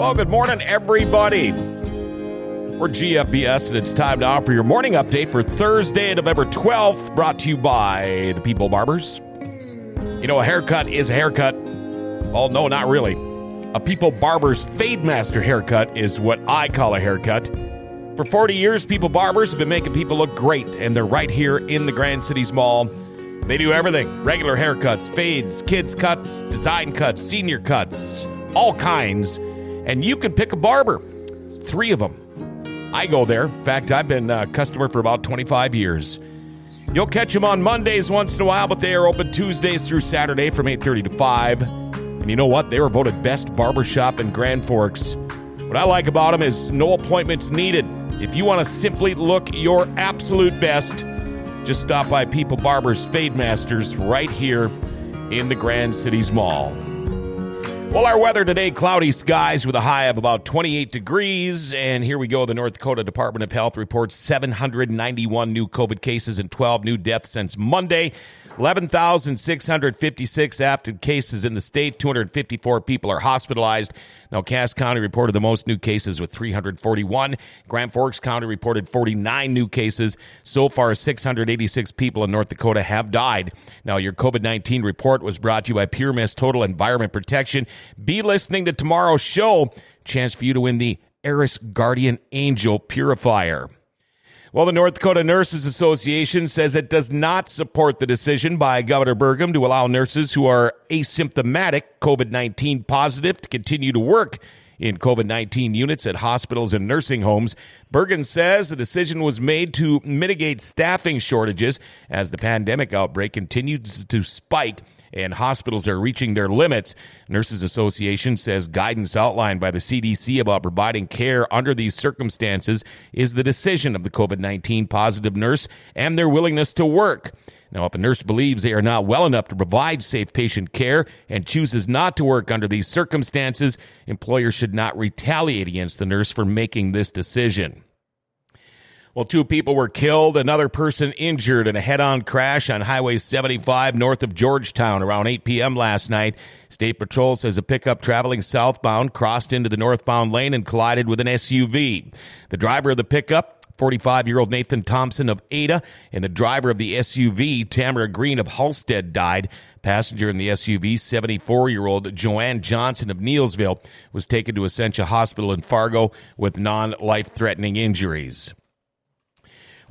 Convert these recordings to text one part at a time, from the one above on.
Well, good morning, everybody. We're GFBS, and it's time to offer your morning update for Thursday, November 12th, brought to you by the People Barbers. You know, a haircut is a haircut. Well, no, not really. A People Barber's Fade Master haircut is what I call a haircut. For 40 years, People Barbers have been making people look great, and they're right here in the Grand Cities Mall. They do everything regular haircuts, fades, kids' cuts, design cuts, senior cuts, all kinds. And you can pick a barber, three of them. I go there. In fact, I've been a customer for about 25 years. You'll catch them on Mondays once in a while, but they are open Tuesdays through Saturday from 8:30 to 5. And you know what? They were voted best barbershop in Grand Forks. What I like about them is no appointments needed. If you want to simply look your absolute best, just stop by People Barbers Fade Masters right here in the Grand Cities Mall. Well, our weather today cloudy skies with a high of about 28 degrees. And here we go. The North Dakota Department of Health reports 791 new COVID cases and 12 new deaths since Monday. 11,656 active cases in the state. 254 people are hospitalized. Now, Cass County reported the most new cases with 341. Grand Forks County reported 49 new cases. So far, 686 people in North Dakota have died. Now, your COVID 19 report was brought to you by Pure Total Environment Protection. Be listening to tomorrow's show. Chance for you to win the Eris Guardian Angel Purifier. Well, the North Dakota Nurses Association says it does not support the decision by Governor Burgum to allow nurses who are asymptomatic COVID 19 positive to continue to work in COVID 19 units at hospitals and nursing homes. Burgum says the decision was made to mitigate staffing shortages as the pandemic outbreak continues to spike and hospitals are reaching their limits. Nurses Association says guidance outlined by the CDC about providing care under these circumstances is the decision of the COVID 19 positive nurse and their willingness to work. Now, if a nurse believes they are not well enough to provide safe patient care and chooses not to work under these circumstances, employers should not retaliate against the nurse for making this decision. Well, two people were killed, another person injured in a head on crash on Highway 75 north of Georgetown around 8 p.m. last night. State Patrol says a pickup traveling southbound crossed into the northbound lane and collided with an SUV. The driver of the pickup, 45 year old Nathan Thompson of Ada, and the driver of the SUV, Tamara Green of Halstad, died. Passenger in the SUV, 74 year old Joanne Johnson of Nielsville, was taken to Essentia Hospital in Fargo with non life threatening injuries.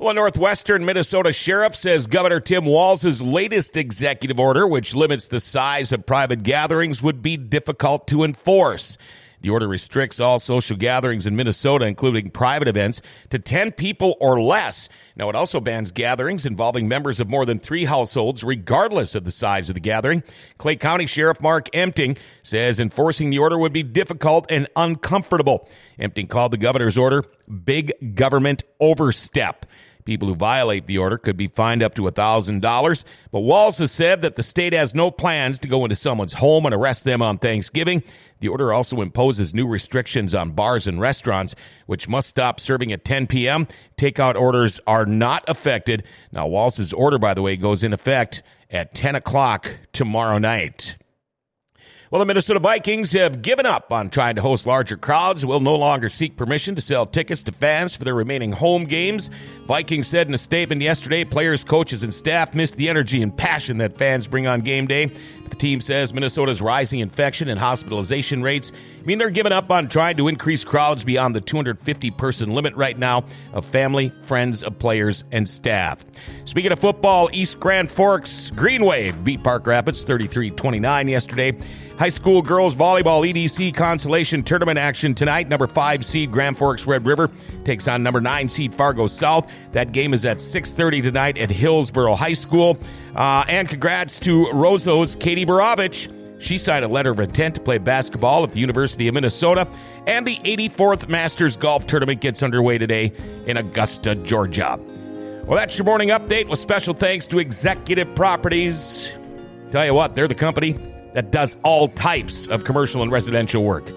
Well, Northwestern Minnesota sheriff says Governor Tim Walz's latest executive order, which limits the size of private gatherings, would be difficult to enforce. The order restricts all social gatherings in Minnesota, including private events, to 10 people or less. Now, it also bans gatherings involving members of more than three households, regardless of the size of the gathering. Clay County Sheriff Mark Empting says enforcing the order would be difficult and uncomfortable. Empting called the governor's order big government overstep. People who violate the order could be fined up to $1,000. But Walz has said that the state has no plans to go into someone's home and arrest them on Thanksgiving. The order also imposes new restrictions on bars and restaurants, which must stop serving at 10 p.m. Takeout orders are not affected. Now, Walz's order, by the way, goes in effect at 10 o'clock tomorrow night. Well, the Minnesota Vikings have given up on trying to host larger crowds, will no longer seek permission to sell tickets to fans for their remaining home games. Vikings said in a statement yesterday players, coaches, and staff miss the energy and passion that fans bring on game day. The team says Minnesota's rising infection and hospitalization rates mean they're giving up on trying to increase crowds beyond the 250 person limit right now of family, friends of players, and staff. Speaking of football, East Grand Forks Green Wave beat Park Rapids 33 29 yesterday. High school girls volleyball EDC consolation tournament action tonight. Number five seed Grand Forks Red River takes on number nine seed Fargo South. That game is at 6:30 tonight at Hillsboro High School. Uh, and congrats to Roseau's Katie Borovich. She signed a letter of intent to play basketball at the University of Minnesota. And the 84th Masters Golf Tournament gets underway today in Augusta, Georgia. Well, that's your morning update with special thanks to Executive Properties. Tell you what, they're the company that does all types of commercial and residential work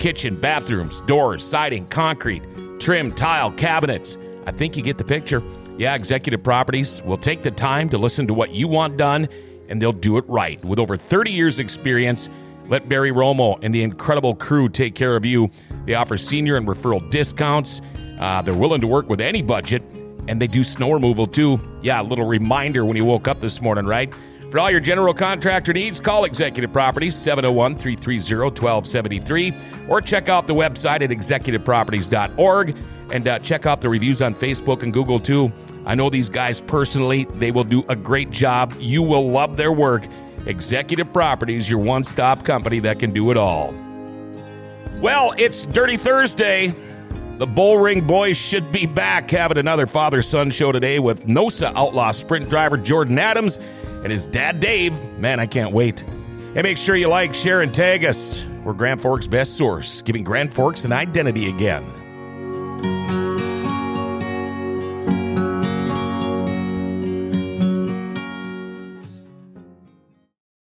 kitchen, bathrooms, doors, siding, concrete, trim, tile, cabinets. I think you get the picture. Yeah, Executive Properties will take the time to listen to what you want done, and they'll do it right. With over 30 years' experience, Let Barry Romo and the incredible crew take care of you. They offer senior and referral discounts. Uh, they're willing to work with any budget, and they do snow removal too. Yeah, a little reminder when you woke up this morning, right? For all your general contractor needs, call Executive Properties 701 330 1273 or check out the website at executiveproperties.org and uh, check out the reviews on Facebook and Google too. I know these guys personally, they will do a great job. You will love their work. Executive Properties, your one stop company that can do it all. Well, it's Dirty Thursday. The Bullring Boys should be back having another father son show today with NOSA outlaw sprint driver Jordan Adams and his dad Dave. Man, I can't wait. And make sure you like, share, and tag us. We're Grand Forks' best source, giving Grand Forks an identity again.